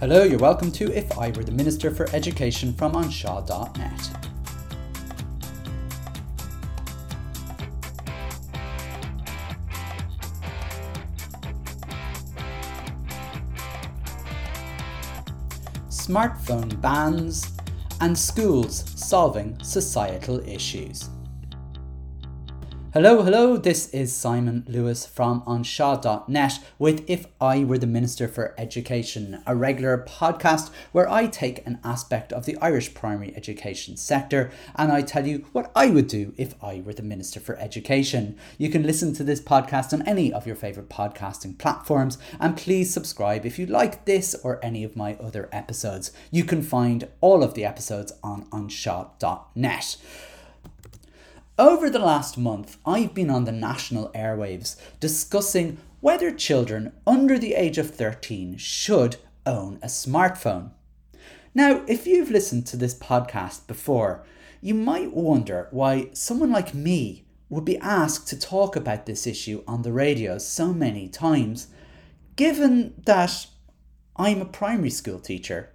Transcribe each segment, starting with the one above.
Hello, you're welcome to If I Were the Minister for Education from anseo.net. Smartphone bans and schools solving societal issues. Hello, hello, this is Simon Lewis from anseo.net with If I Were the Minister for Education, a regular podcast where I take an aspect of the Irish primary education sector and I tell you what I would do if I were the Minister for Education. You can listen to this podcast on any of your favourite podcasting platforms and please subscribe if you like this or any of my other episodes. You can find all of the episodes on anseo.net. Over the last month, I've been on the national airwaves discussing whether children under the age of 13 should own a smartphone. Now, if you've listened to this podcast before, you might wonder why someone like me would be asked to talk about this issue on the radio so many times, given that I'm a primary school teacher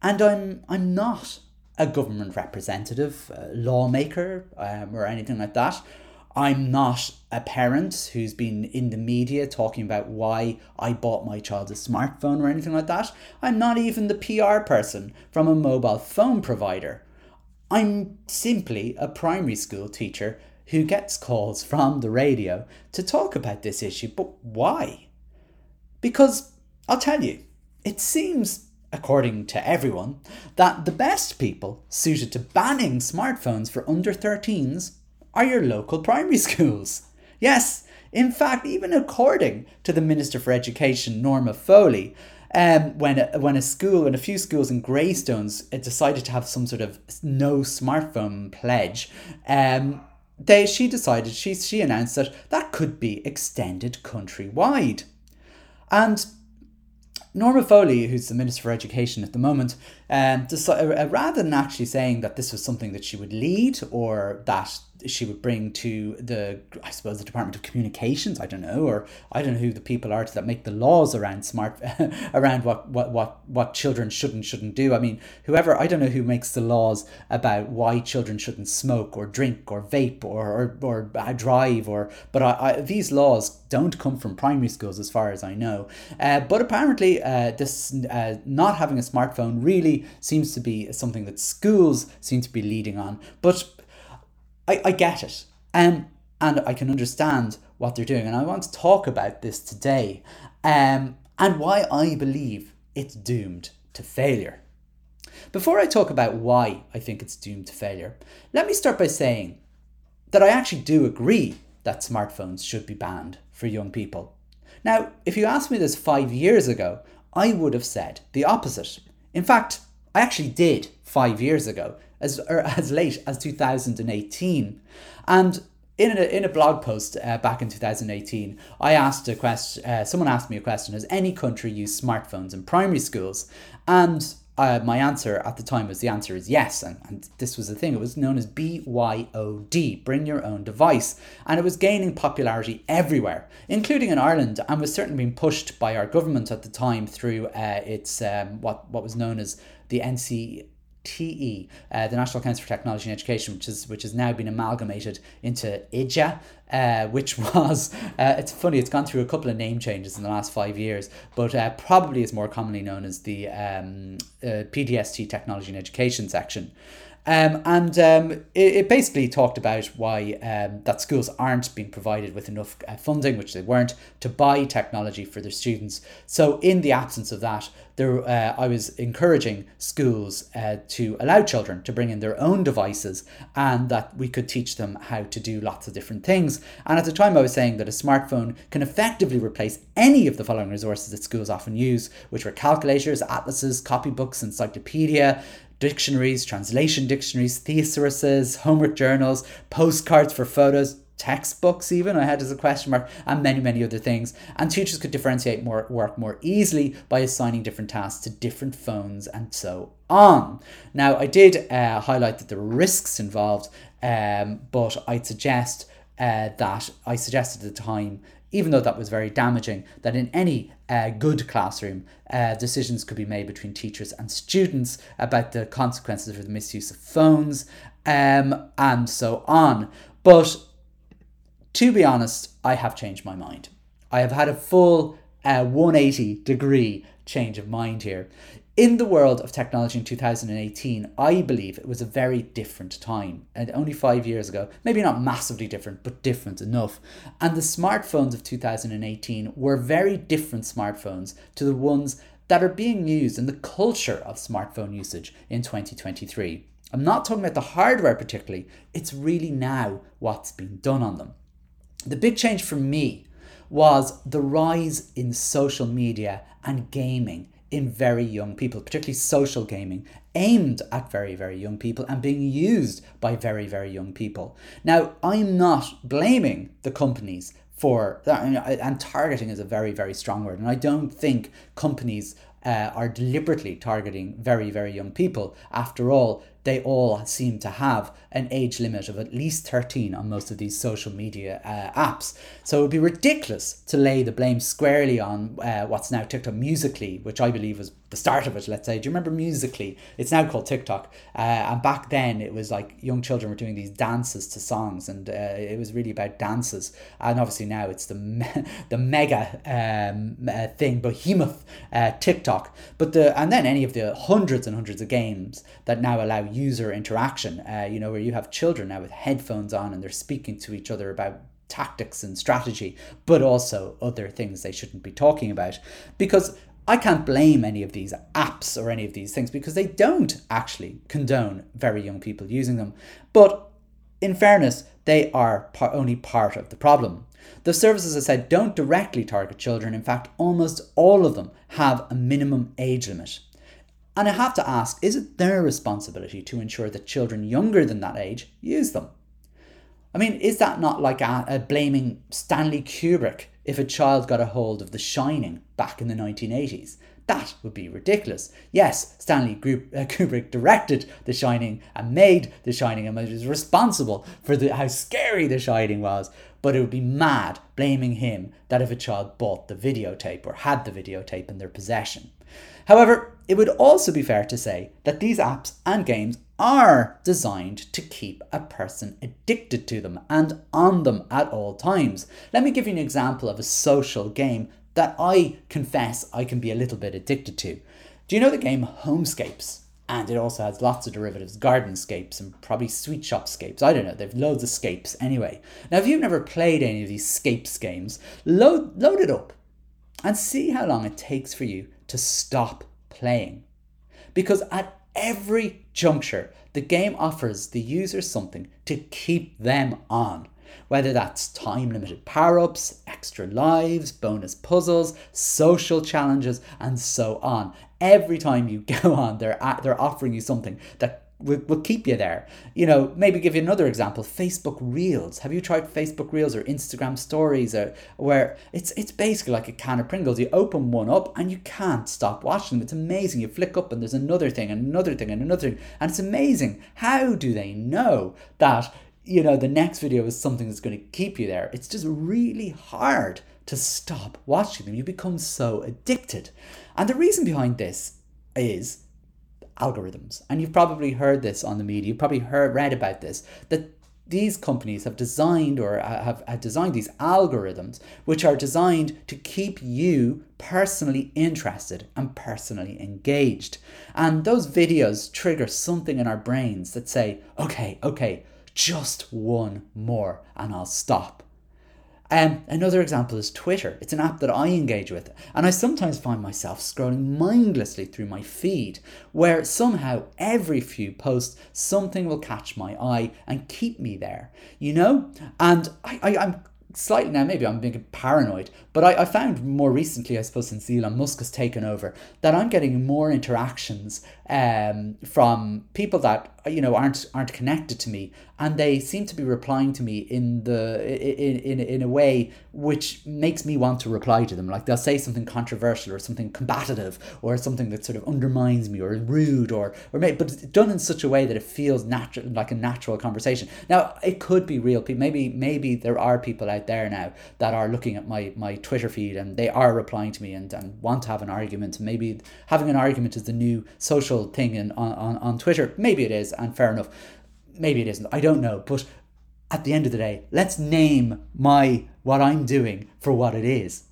and I'm, I'm not a government representative, a lawmaker, um, or anything like that. I'm not a parent who's been in the media talking about why I bought my child a smartphone or anything like that. I'm not even the PR person from a mobile phone provider. I'm simply a primary school teacher who gets calls from the radio to talk about this issue. But why? Because I'll tell you, it seems according to everyone, that the best people suited to banning smartphones for under 13s are your local primary schools. Yes, in fact, even according to the Minister for Education, Norma Foley, um, when, a, when a school and a few schools in Greystones decided to have some sort of no smartphone pledge, um, they, she decided, she, she announced that that could be extended countrywide. And Norma Foley, who's the Minister for Education at the moment, um, decided, uh, rather than actually saying that this was something that she would lead or that she would bring to the I suppose the Department of Communications I don't know or I don't know who the people are that make the laws around smart around what, what what what children should and shouldn't do. I mean whoever I don't know who makes the laws about why children shouldn't smoke or drink or vape or or, or drive or but I, I, these laws don't come from primary schools as far as I know. Uh, but apparently uh, this uh, not having a smartphone really seems to be something that schools seem to be leading on. But I, I get it. Um, and I can understand what they're doing. And I want to talk about this today um, and why I believe it's doomed to failure. Before I talk about why I think it's doomed to failure, let me start by saying that I actually do agree that smartphones should be banned for young people. Now, if you asked me this five years ago, I would have said the opposite. In fact, I actually did five years ago as as late as 2018. And in a, in a blog post uh, back in 2018, I asked a question. Uh, someone asked me a question: Has any country used smartphones in primary schools? And uh, my answer at the time was the answer is yes, and, and this was the thing. It was known as BYOD, bring your own device, and it was gaining popularity everywhere, including in Ireland, and was certainly being pushed by our government at the time through uh, its um, what what was known as the NC TE, uh, the National Council for Technology and Education, which is which has now been amalgamated into IDGA, uh, which was uh, it's funny it's gone through a couple of name changes in the last five years, but uh, probably is more commonly known as the um, uh, PDST Technology and Education section. Um, and um, it, it, basically talked about why um, that schools aren't being provided with enough uh, funding, which they weren't, to buy technology for their students. So, in the absence of that, there, uh, I was encouraging schools uh, to allow children to bring in their own devices and that we could teach them how to do lots of different things. And at the time, I was saying that a smartphone can effectively replace any of the following resources that schools often use, which were calculators, atlases, copybooks, encyclopedia, dictionaries, translation dictionaries, thesauruses, homework journals, postcards for photos, textbooks even I had as a question mark and many many other things. And teachers could differentiate more work more easily by assigning different tasks to different phones and so on. Now I did uh, highlight that there were risks involved um, but I'd suggest uh, that I suggested at the time even though that was very damaging, that in any uh, good classroom, uh, decisions could be made between teachers and students about the consequences for the misuse of phones um, and so on. But to be honest, I have changed my mind. I have had a full uh, 180 degree change of mind here. In the world of technology in 2018, I believe it was a very different time. And only five years ago, maybe not massively different, but different enough. And the smartphones of 2018 were very different smartphones to the ones that are being used in the culture of smartphone usage in 2023. I'm not talking about the hardware particularly, it's really now what's being done on them. The big change for me was the rise in social media and gaming in very young people, particularly social gaming, aimed at very, very young people and being used by very, very young people. Now, I'm not blaming the companies for that, and targeting is a very, very strong word, and I don't think companies uh, are deliberately targeting very, very young people. After all, they all seem to have an age limit of at least 13 on most of these social media uh, apps. So it would be ridiculous to lay the blame squarely on uh, what's now TikTok Musical.ly, which I believe was the start of it, let's say. Do you remember Musical.ly? It's now called TikTok. Uh, and back then it was like young children were doing these dances to songs and uh, it was really about dances. And obviously now it's the, me- the mega um, uh, thing, behemoth uh, TikTok. But the and then any of the hundreds and hundreds of games that now allow user interaction, uh, you know, where you have children now with headphones on and they're speaking to each other about tactics and strategy, but also other things they shouldn't be talking about. Because I can't blame any of these apps or any of these things because they don't actually condone very young people using them. But in fairness, they are par- only part of the problem. The services, I said, don't directly target children. In fact, almost all of them have a minimum age limit. And I have to ask is it their responsibility to ensure that children younger than that age use them? I mean, is that not like a, a blaming Stanley Kubrick if a child got a hold of The Shining back in the 1980s? That would be ridiculous. Yes, Stanley uh, Kubrick directed The Shining and made The Shining and was responsible for the, how scary The Shining was, but it would be mad blaming him that if a child bought the videotape or had the videotape in their possession. However, it would also be fair to say that these apps and games are designed to keep a person addicted to them and on them at all times. Let me give you an example of a social game that I confess I can be a little bit addicted to. Do you know the game Homescapes? And it also has lots of derivatives, gardenscapes and probably sweet shopscapes. I don't know, they've loads of scapes anyway. Now, if you've never played any of these scapes games, load, load it up and see how long it takes for you to stop playing. Because at every juncture, the game offers the user something to keep them on. Whether that's time limited power ups, extra lives, bonus puzzles, social challenges, and so on. Every time you go on, they're, they're offering you something that will, we'll keep you there. You know, maybe give you another example Facebook Reels. Have you tried Facebook Reels or Instagram Stories or where it's it's basically like a can of Pringles. You open one up and you can't stop watching them. It's amazing. You flick up and there's another thing and another thing and another thing. And it's amazing. How do they know that, you know, the next video is something that's going to keep you there? It's just really hard to stop watching them. You become so addicted. And the reason behind this is algorithms. And you've probably heard this on the media, you've probably heard read about this, that these companies have designed or have, have designed these algorithms which are designed to keep you personally interested and personally engaged. And those videos trigger something in our brains that say, okay, okay, just one more and I'll stop. Um, another example is Twitter. It's an app that I engage with, and I sometimes find myself scrolling mindlessly through my feed, where somehow every few posts something will catch my eye and keep me there, you know? And I, I, I'm slightly now, maybe I'm being paranoid, but I, I found more recently, I suppose, since Elon Musk has taken over, that I'm getting more interactions um, from people that Uh, you know aren't aren't connected to me. And they seem to be replying to me in the in, in, in a way which makes me want to reply to them. Like they'll say something controversial or something combative or something that sort of undermines me or rude or or maybe, but it's done in such a way that it feels natural like a natural conversation. Now it could be real people maybe maybe there are people out there now that are looking at my my twitter feed and they are replying to me and, and want to have an argument. Maybe having an argument is the new social thing in, on, on, on twitter. Maybe it is and fair enough. Maybe it isn't i don't know but at the end of the day let's name my what i'm doing for what it is.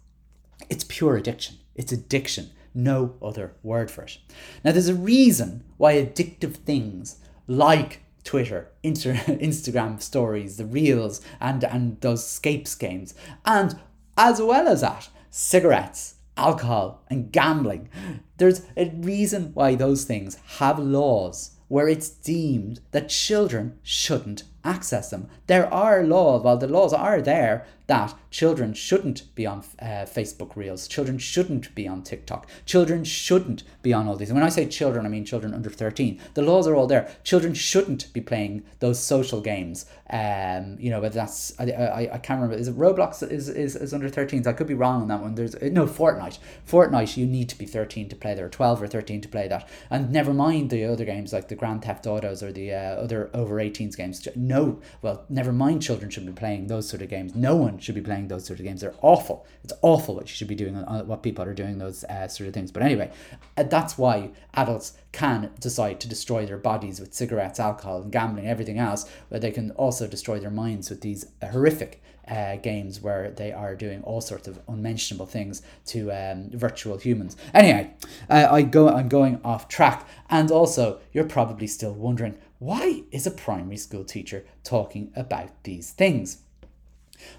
It's pure addiction. It's addiction. No other word for it. Now there's a reason why addictive things like Twitter, Inter- Instagram stories, the reels, and and those scapes games, and as well as that, cigarettes, alcohol, and gambling. There's a reason why those things have laws where it's deemed that children shouldn't access them. There are laws, while the laws are there that children shouldn't be on uh, Facebook Reels, children shouldn't be on TikTok, children shouldn't be on all these. And when I say children, I mean children under 13. The laws are all there. Children shouldn't be playing those social games. Um, you know, but that's, I, I, I can't remember, is it Roblox is, is, is under 13s? I could be wrong on that one. There's, no, Fortnite. Fortnite, you need to be 13 to play there, 12 or 13 to play that. And never mind the other games like the Grand Theft Autos or the uh, other over 18s games. No, well, never mind children should be playing those sort of games. No one should be playing those sort of games. They're awful. It's awful what you should be doing, uh, what people are doing those uh, sort of things. But anyway, uh, that's why adults can decide to destroy their bodies with cigarettes, alcohol, and gambling, everything else. But they can also destroy their minds with these horrific uh, games where they are doing all sorts of unmentionable things to um, virtual humans. Anyway, uh, I go. I'm going off track, and also you're probably still wondering why is a primary school teacher talking about these things.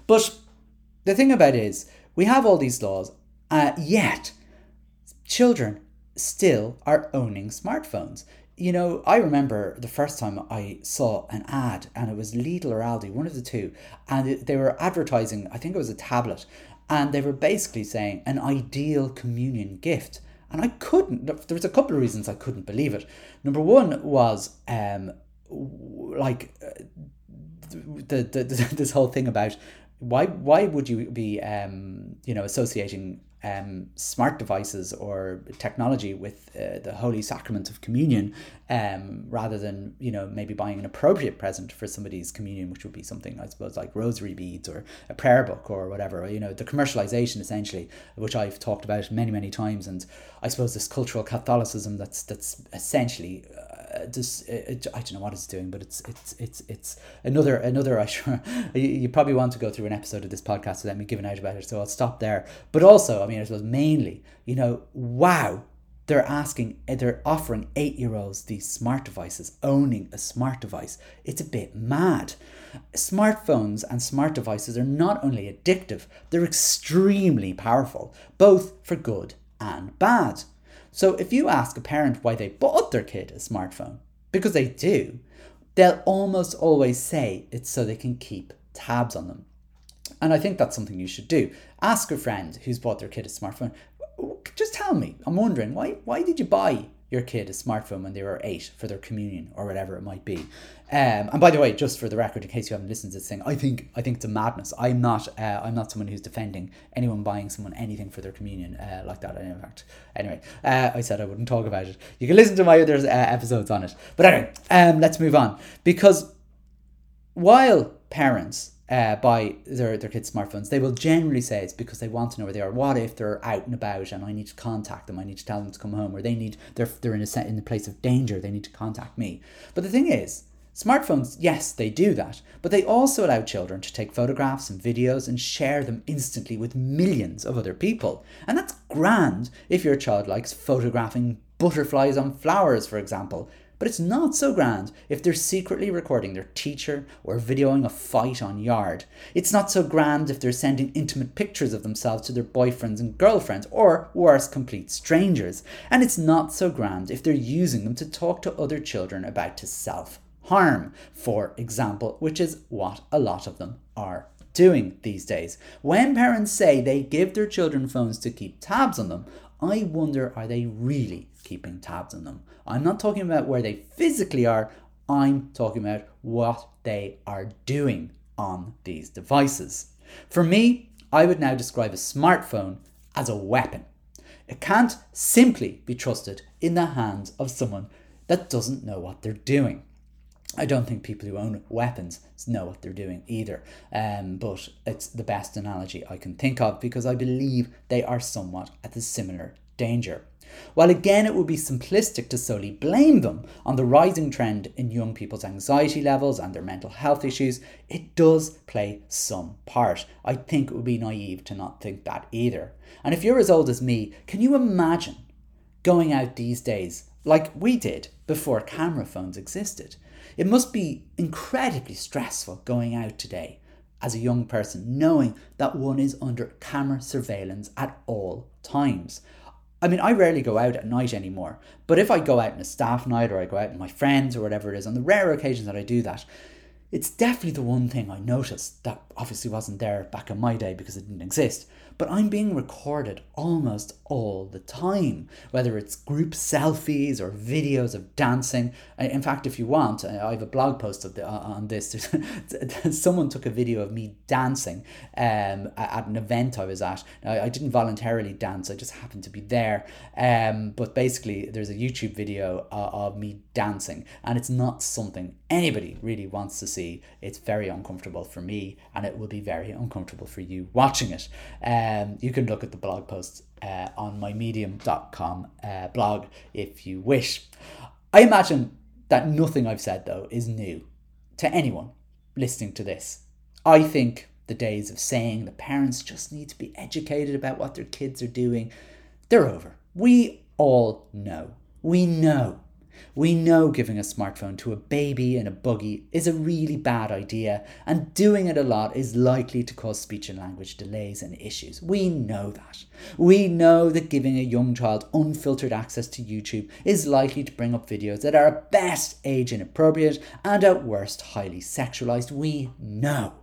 But the thing about it is, we have all these laws, uh, yet children still are owning smartphones. You know, I remember the first time I saw an ad, and it was Lidl or Aldi, one of the two, and they were advertising, I think it was a tablet, and they were basically saying an ideal communion gift. And I couldn't, there was a couple of reasons I couldn't believe it. Number one was, um, like, uh, the, the, the, this whole thing about why why would you be um, you know associating um, smart devices or technology with uh, the holy sacrament of communion um, rather than you know maybe buying an appropriate present for somebody's communion which would be something i suppose like rosary beads or a prayer book or whatever you know the commercialization essentially which i've talked about many many times and i suppose this cultural catholicism that's that's essentially uh, just it, I don't know what it's doing, but it's it's it's it's another another. I sure you, you probably want to go through an episode of this podcast without me giving out about it, so I'll stop there. But also, I suppose mainly, you know, wow, they're asking, eh, they're offering eight year olds these smart devices, owning a smart device. It's a bit mad. Smartphones and smart devices are not only addictive, they're extremely powerful, both for good and bad. So if you ask a parent why they bought their kid a smartphone, because they do, they'll almost always say it's so they can keep tabs on them. And I think that's something you should do. Ask a friend who's bought their kid a smartphone. Just tell me. I'm wondering why why did you buy your kid a smartphone when they were eight for their communion or whatever it might be. Um, and by the way, just for the record, in case you haven't listened to this thing, I think I think it's a madness. I'm not uh, I'm not someone who's defending anyone buying someone anything for their communion uh, like that. In fact, anyway, uh, I said I wouldn't talk about it. You can listen to my other uh, episodes on it. But anyway, um, let's move on because while parents uh, buy their, their kids' smartphones, they will generally say it's because they want to know where they are. What if they're out and about and I need to contact them? I need to tell them to come home, or they need they're they're in a set in a place of danger. They need to contact me. But the thing is, smartphones, yes, they do that, but they also allow children to take photographs and videos and share them instantly with millions of other people, and that's grand if your child likes photographing butterflies on flowers, for example. But it's not so grand if they're secretly recording their teacher or videoing a fight on yard. It's not so grand if they're sending intimate pictures of themselves to their boyfriends and girlfriends, or worse, complete strangers. And it's not so grand if they're using them to talk to other children about to self harm, for example, which is what a lot of them are doing these days. When parents say they give their children phones to keep tabs on them, I wonder are they really keeping tabs on them? I'm not talking about where they physically are, I'm talking about what they are doing on these devices. For me, I would now describe a smartphone as a weapon. It can't simply be trusted in the hands of someone that doesn't know what they're doing. I don't think people who own weapons know what they're doing either. Um, but it's the best analogy I can think of because I believe they are somewhat at a similar danger. While again, it would be simplistic to solely blame them on the rising trend in young people's anxiety levels and their mental health issues, it does play some part. I think it would be naive to not think that either. And if you're as old as me, can you imagine going out these days like we did before camera phones existed? It must be incredibly stressful going out today as a young person, knowing that one is under camera surveillance at all times. I mean, I rarely go out at night anymore, but if I go out on a staff night or I go out with my friends or whatever it is, on the rare occasions that I do that, it's definitely the one thing I noticed that obviously wasn't there back in my day because it didn't exist but I'm being recorded almost all the time, whether it's group selfies or videos of dancing. In fact, if you want, I have a blog post the, on this. Someone took a video of me dancing um, at an event I was at. Now, I didn't voluntarily dance, I just happened to be there. Um, but basically, there's a YouTube video uh, of me dancing, and it's not something anybody really wants to see. It's very uncomfortable for me, and it will be very uncomfortable for you watching it. Um, um, you can look at the blog posts uh, on my medium.com uh, blog if you wish. I imagine that nothing I've said, though, is new to anyone listening to this. I think the days of saying that parents just need to be educated about what their kids are doing, they're over. We all know. We know we know giving a smartphone to a baby in a buggy is a really bad idea, and doing it a lot is likely to cause speech and language delays and issues. We know that. We know that giving a young child unfiltered access to YouTube is likely to bring up videos that are at best age inappropriate and at worst highly sexualized. We know.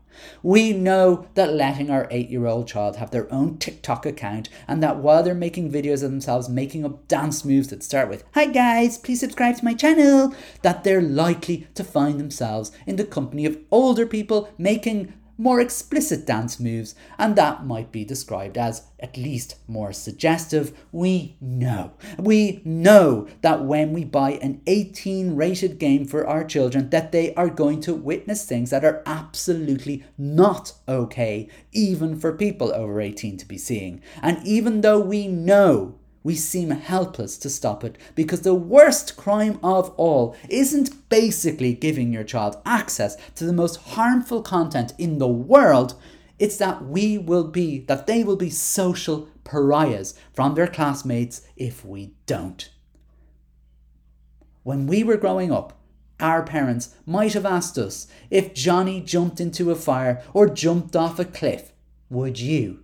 We know that letting our eight year old child have their own TikTok account and that while they're making videos of themselves making up dance moves that start with, Hi guys, please subscribe to my channel, that they're likely to find themselves in the company of older people making more explicit dance moves, and that might be described as at least more suggestive. We know. We know that when we buy an 18 rated game for our children that they are going to witness things that are absolutely not okay even for people over 18 to be seeing. And even though we know we seem helpless to stop it because the worst crime of all isn't basically giving your child access to the most harmful content in the world. It's that we will be, that they will be social pariahs from their classmates if we don't. When we were growing up, our parents might have asked us if Johnny jumped into a fire or jumped off a cliff, would you?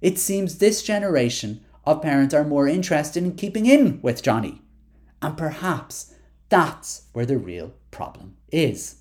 It seems this generation of parents are more interested in keeping in with Johnny. And perhaps that's where the real problem is.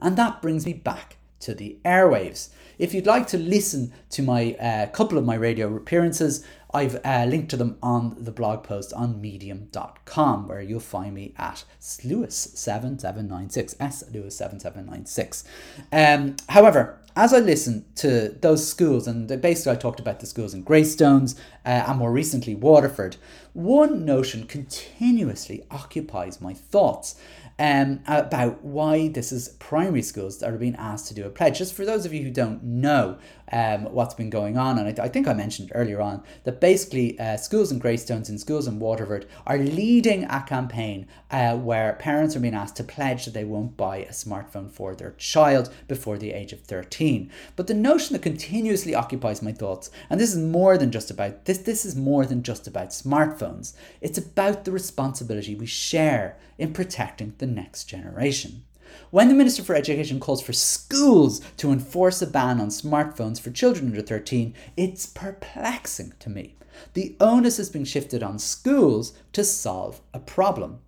And that brings me back to the airwaves. If you'd like to listen to my uh, couple of my radio appearances, I've uh, linked to them on the blog post on medium.com where you'll find me at Lewis7796. S Lewis7796. Um, however, as I listen to those schools, and basically I talked about the schools in Greystones uh, and more recently Waterford, one notion continuously occupies my thoughts um, about why this is primary schools that are being asked to do a pledge. Just for those of you who don't know um, what's been going on, and I, I think I mentioned earlier on that basically uh, schools in Greystones and schools in Waterford are leading a campaign uh, where parents are being asked to pledge that they won't buy a smartphone for their child before the age of 13. But the notion that continuously occupies my thoughts, and this is more than just about this, this is more than just about smartphones. It's about the responsibility we share in protecting the next generation. When the Minister for Education calls for schools to enforce a ban on smartphones for children under 13, it's perplexing to me. The onus has been shifted on schools to solve a problem.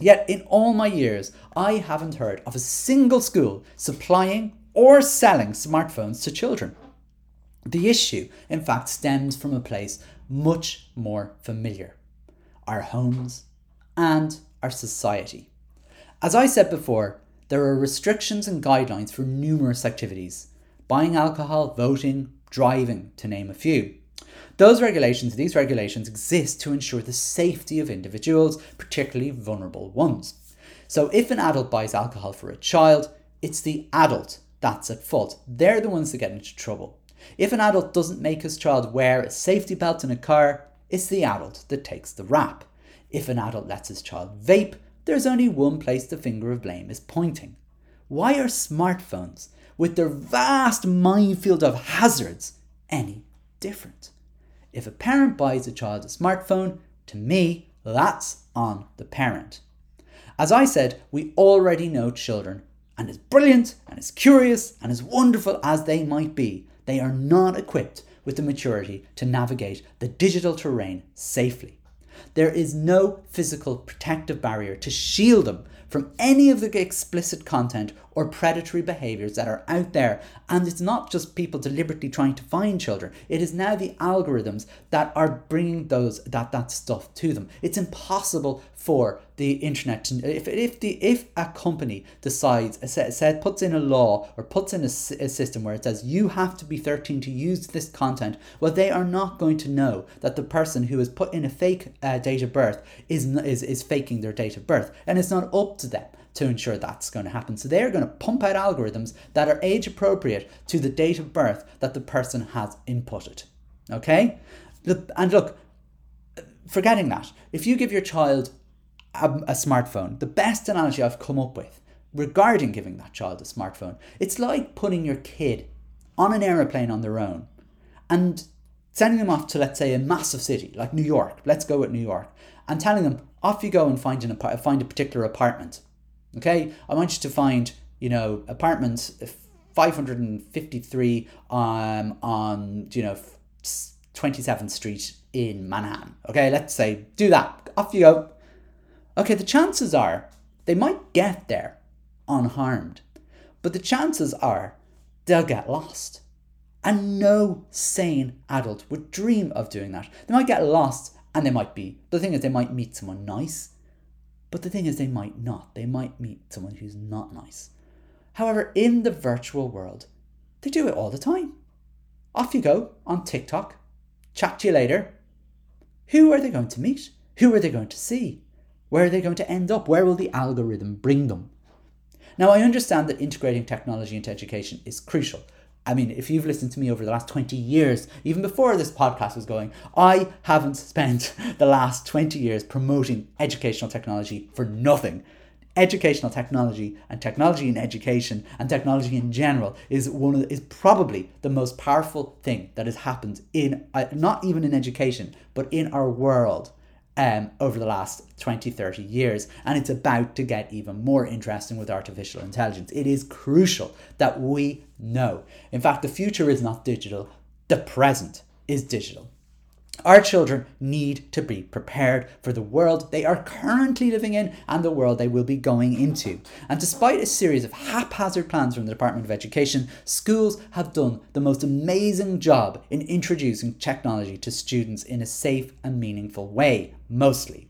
Yet, in all my years, I haven't heard of a single school supplying or selling smartphones to children. The issue, in fact, stems from a place much more familiar our homes and our society. As I said before, there are restrictions and guidelines for numerous activities buying alcohol, voting, driving, to name a few. Those regulations, these regulations exist to ensure the safety of individuals, particularly vulnerable ones. So if an adult buys alcohol for a child, it's the adult that's at fault. They're the ones that get into trouble. If an adult doesn't make his child wear a safety belt in a car, it's the adult that takes the rap. If an adult lets his child vape, there's only one place the finger of blame is pointing. Why are smartphones, with their vast minefield of hazards, any different? If a parent buys a child a smartphone, to me, that's on the parent. As I said, we already know children, and as brilliant and as curious and as wonderful as they might be, they are not equipped with the maturity to navigate the digital terrain safely. There is no physical protective barrier to shield them from any of the explicit content or predatory behaviors that are out there. And it's not just people deliberately trying to find children. It is now the algorithms that are bringing those that that stuff to them. It's impossible for the internet to, if, if the if a company decides said, said puts in a law or puts in a, a system where it says you have to be 13 to use this content well they are not going to know that the person who has put in a fake uh, date of birth is, is is faking their date of birth and it's not up to them to ensure that's going to happen. So they're going to pump out algorithms that are age appropriate to the date of birth that the person has inputted. Okay? And look, forgetting that, if you give your child a, a smartphone, the best analogy I've come up with regarding giving that child a smartphone, it's like putting your kid on an aeroplane on their own and sending them off to, let's say, a massive city like New York. Let's go with New York. And telling them, off you go and find, an, find a particular apartment. Okay, I want you to find, you know, apartments 553 um, on, you know, 27th Street in Manhattan. Okay, let's say do that. Off you go. Okay, the chances are they might get there unharmed, but the chances are they'll get lost. And no sane adult would dream of doing that. They might get lost and they might be, the thing is, they might meet someone nice but the thing is, they might not. They might meet someone who's not nice. However, in the virtual world, they do it all the time. Off you go on TikTok. Chat to you later. Who are they going to meet? Who are they going to see? Where are they going to end up? Where will the algorithm bring them? Now, I understand that integrating technology into education is crucial, I mean, if you've listened to me over the last 20 years, even before this podcast was going, I haven't spent the last 20 years promoting educational technology for nothing. Educational technology and technology in education and technology in general is one of is probably the most powerful thing that has happened in uh, not even in education but in our world um, over the last 20, 30 years. And it's about to get even more interesting with artificial intelligence. It is crucial that we know. In fact, the future is not digital, the present is digital. Our children need to be prepared for the world they are currently living in and the world they will be going into. And despite a series of haphazard plans from the Department of Education, schools have done the most amazing job in introducing technology to students in a safe and meaningful way, mostly.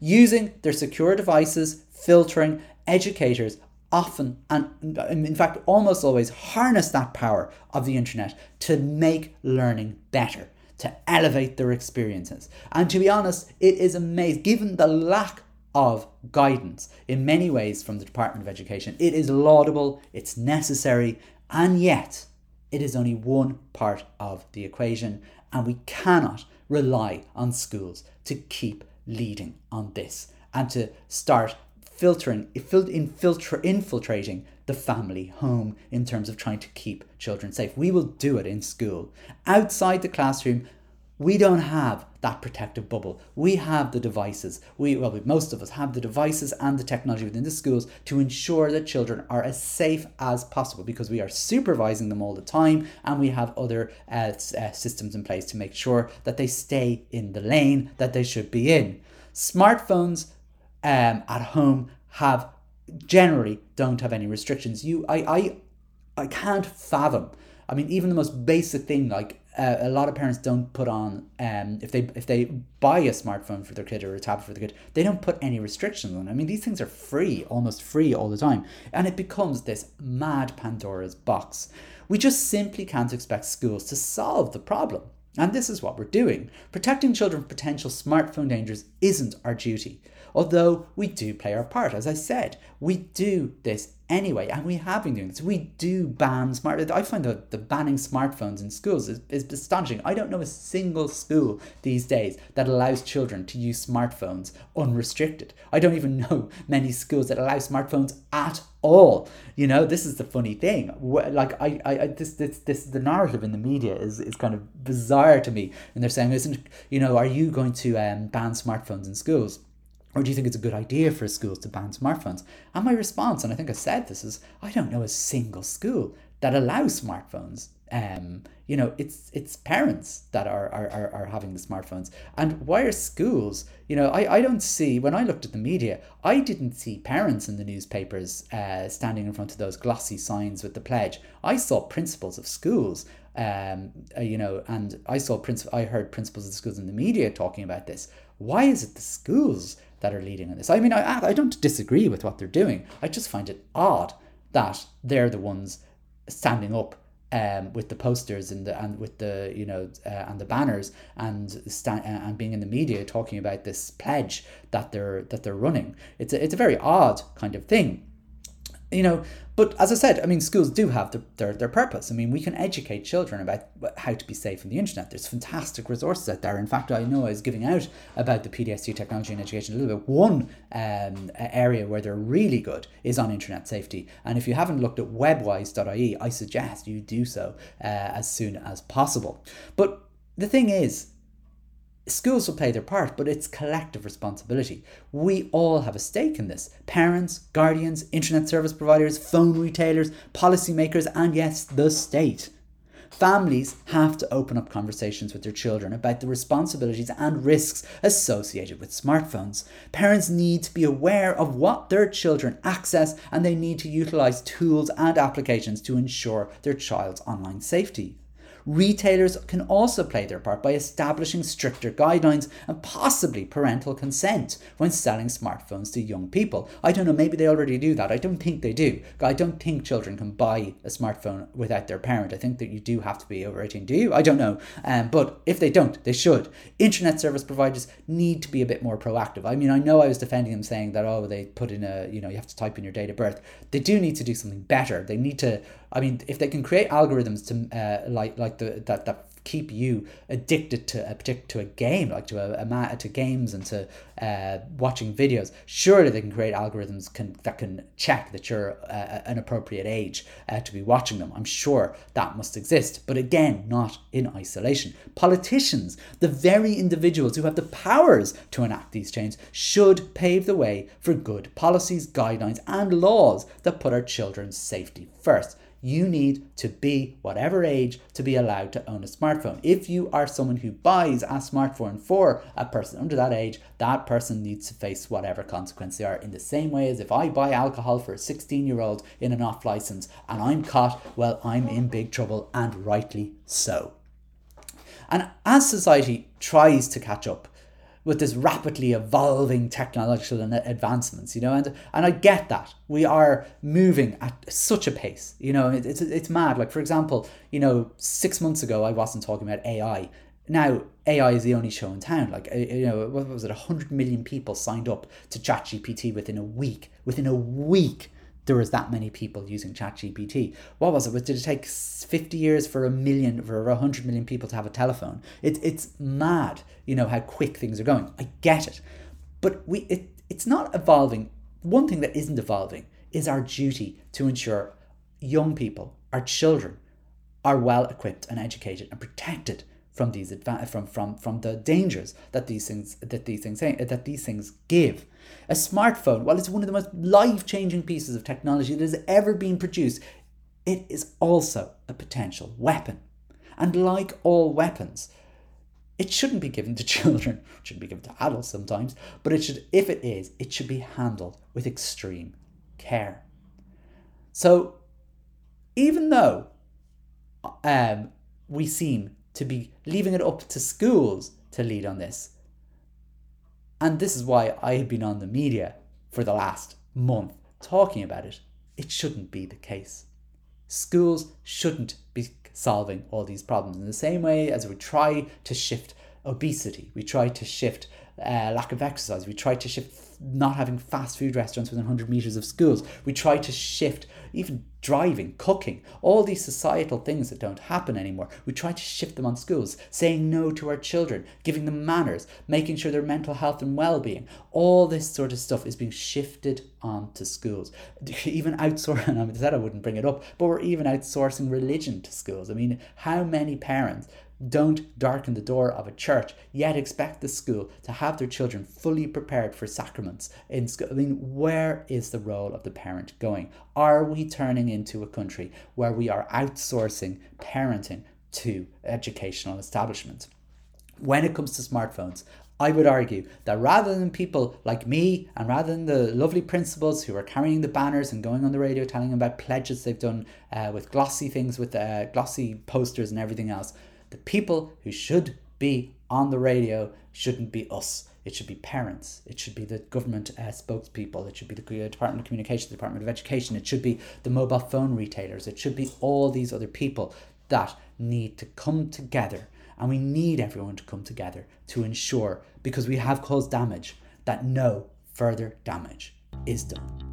Using their secure devices, filtering, educators often and in fact almost always harness that power of the internet to make learning better to elevate their experiences. And to be honest, it is amazing, given the lack of guidance in many ways from the Department of Education. It is laudable, it's necessary, and yet it is only one part of the equation, and we cannot rely on schools to keep leading on this and to start filtering, infiltra- infiltrating the family home in terms of trying to keep children safe. We will do it in school. Outside the classroom, we don't have that protective bubble. We have the devices. We well, most of us have the devices and the technology within the schools to ensure that children are as safe as possible because we are supervising them all the time and we have other uh, uh, systems in place to make sure that they stay in the lane that they should be in. Smartphones um, at home have generally don't have any restrictions. You, I, I, I can't fathom. I mean, even the most basic thing like uh, a lot of parents don't put on um, if they if they buy a smartphone for their kid or a tablet for their kid, they don't put any restrictions on. I mean, these things are free, almost free all the time, and it becomes this mad Pandora's box. We just simply can't expect schools to solve the problem. And this is what we're doing. Protecting children from potential smartphone dangers isn't our duty. Although we do play our part, as I said, we do this anyway, and we have been doing this. We do ban smart. I find that the banning smartphones in schools is, is astonishing. I don't know a single school these days that allows children to use smartphones unrestricted. I don't even know many schools that allow smartphones at all. You know, this is the funny thing. Like I, I, this, this, this, the narrative in the media is is kind of bizarre to me, and they're saying, isn't you know, are you going to um, ban smartphones in schools? Or do you think it's a good idea for schools to ban smartphones? And my response, and I think I said this, is I don't know a single school that allows smartphones. Um, you know, it's it's parents that are, are, are, are having the smartphones. And why are schools? You know, I, I don't see, when I looked at the media, I didn't see parents in the newspapers uh, standing in front of those glossy signs with the pledge. I saw principals of schools um, uh, you know, and I saw princip- I heard principals of the schools in the media talking about this. Why is it the schools that are leading on this. I mean, I, I don't disagree with what they're doing. I just find it odd that they're the ones standing up um, with the posters and the and with the you know uh, and the banners and sta- uh, and being in the media talking about this pledge that they're that they're running. It's a, it's a very odd kind of thing you know but as i said i mean schools do have their, their, their purpose. I mean we can educate children about how to be safe on the internet. There's fantastic resources out there. In fact i know i was giving out about the PDST technology and education a little bit. One um, area where they're really good is on internet safety. And if you haven't looked at webwise.ie i suggest you do so uh, as soon as possible. But the thing is schools will play their part, but it's collective responsibility. We all have a stake in this parents, guardians, internet service providers, phone retailers, policymakers, and yes, the state. Families have to open up conversations with their children about the responsibilities and risks associated with smartphones. Parents need to be aware of what their children access and they need to utilize tools and applications to ensure their child's online safety. Retailers can also play their part by establishing stricter guidelines and possibly parental consent when selling smartphones to young people. I don't know, maybe they already do that. I don't think they do. I don't think children can buy a smartphone without their parent. I think that you do have to be over 18. Do you? I don't know. Um, but if they don't, they should. Internet service providers need to be a bit more proactive. I mean, I know I was defending them saying that, oh, they put in a, you know, you have to type in your date of birth. They do need to do something better. They need to I mean, if they can create algorithms to uh, like like the that that keep you addicted to a to a game, like to a, a to games and to uh, watching videos. Surely they can create algorithms can that can check that you're uh, an appropriate age uh, to be watching them. I'm sure that must exist, but again, not in isolation. Politicians, the very individuals who have the powers to enact these changes, should pave the way for good policies, guidelines, and laws that put our children's safety first you need to be whatever age to be allowed to own a smartphone. If you are someone who buys a smartphone for a person under that age, that person needs to face whatever consequences they are. In the same way as if I buy alcohol for a 16 year old in an off license and I'm caught, well, I'm in big trouble and rightly so. And as society tries to catch up, with this rapidly evolving technological advancements, you know, and and I get that we are moving at such a pace, you know, it, it's it's mad. Like for example, you know, six months ago I wasn't talking about AI. Now AI is the only show in town. Like you know, what was it? hundred million people signed up to ChatGPT within a week. Within a week there was that many people using ChatGPT. What was it? Did it take 50 years for a million, for 100 million people to have a telephone? It, it's mad, you know, how quick things are going. I get it. But we it, it's not evolving. One thing that isn't evolving is our duty to ensure young people, our children, are well equipped and educated and protected from these adva- from from from the dangers that these things that these things that these things give. A smartphone, while it's one of the most life-changing pieces of technology that has ever been produced, it is also a potential weapon. And like all weapons, it shouldn't be given to children. It should be given to adults sometimes, but it should if it is, it should be handled with extreme care. So even though um, we seem to be leaving it up to schools to lead on this. And this is why I have been on the media for the last month talking about it. It shouldn't be the case. Schools shouldn't be solving all these problems in the same way as we try to shift obesity, we try to shift uh, lack of exercise, we try to shift not having fast food restaurants within 100 meters of schools. We try to shift even driving, cooking, all these societal things that don't happen anymore. We try to shift them on schools, saying no to our children, giving them manners, making sure their mental health and well being. All this sort of stuff is being shifted onto schools. Even outsourcing, I said I wouldn't bring it up, but we're even outsourcing religion to schools. I mean, how many parents don't darken the door of a church, yet expect the school to have their children fully prepared for sacraments in school. I mean, where is the role of the parent going? Are we turning into a country where we are outsourcing parenting to educational establishments? When it comes to smartphones, I would argue that rather than people like me and rather than the lovely principals who are carrying the banners and going on the radio telling them about pledges they've done uh, with glossy things, with uh, glossy posters and everything else, the people who should be on the radio shouldn't be us. It should be parents. It should be the government uh, spokespeople. It should be the uh, Department of Communication, the Department of Education. It should be the mobile phone retailers. It should be all these other people that need to come together. And we need everyone to come together to ensure, because we have caused damage, that no further damage is done.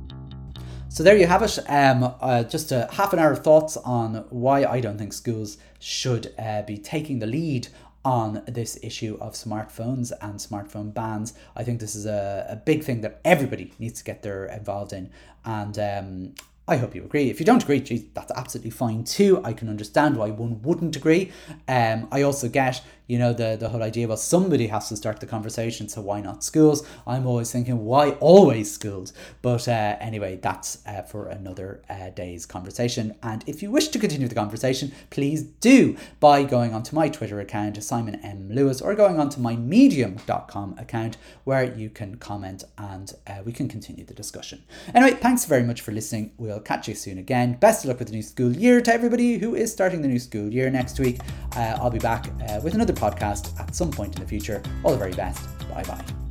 So there you have it. Um, uh, just a half an hour of thoughts on why I don't think schools should uh, be taking the lead on this issue of smartphones and smartphone bans. I think this is a, a big thing that everybody needs to get their involved in. And um, I hope you agree. If you don't agree, geez, that's absolutely fine too. I can understand why one wouldn't agree. Um, I also get you know the the whole idea well somebody has to start the conversation so why not schools? I'm always thinking why always schools? But uh, anyway that's uh, for another uh, day's conversation. And if you wish to continue the conversation please do by going onto my twitter account simon m. Lewis or going onto my medium.com account where you can comment and uh, we can continue the discussion. Anyway thanks very much for listening. We'll catch you soon again. Best of luck with the new school year to everybody who is starting the new school year next week. Uh, i'll be back uh, with another podcast at some point in the future. All the very best. Bye bye.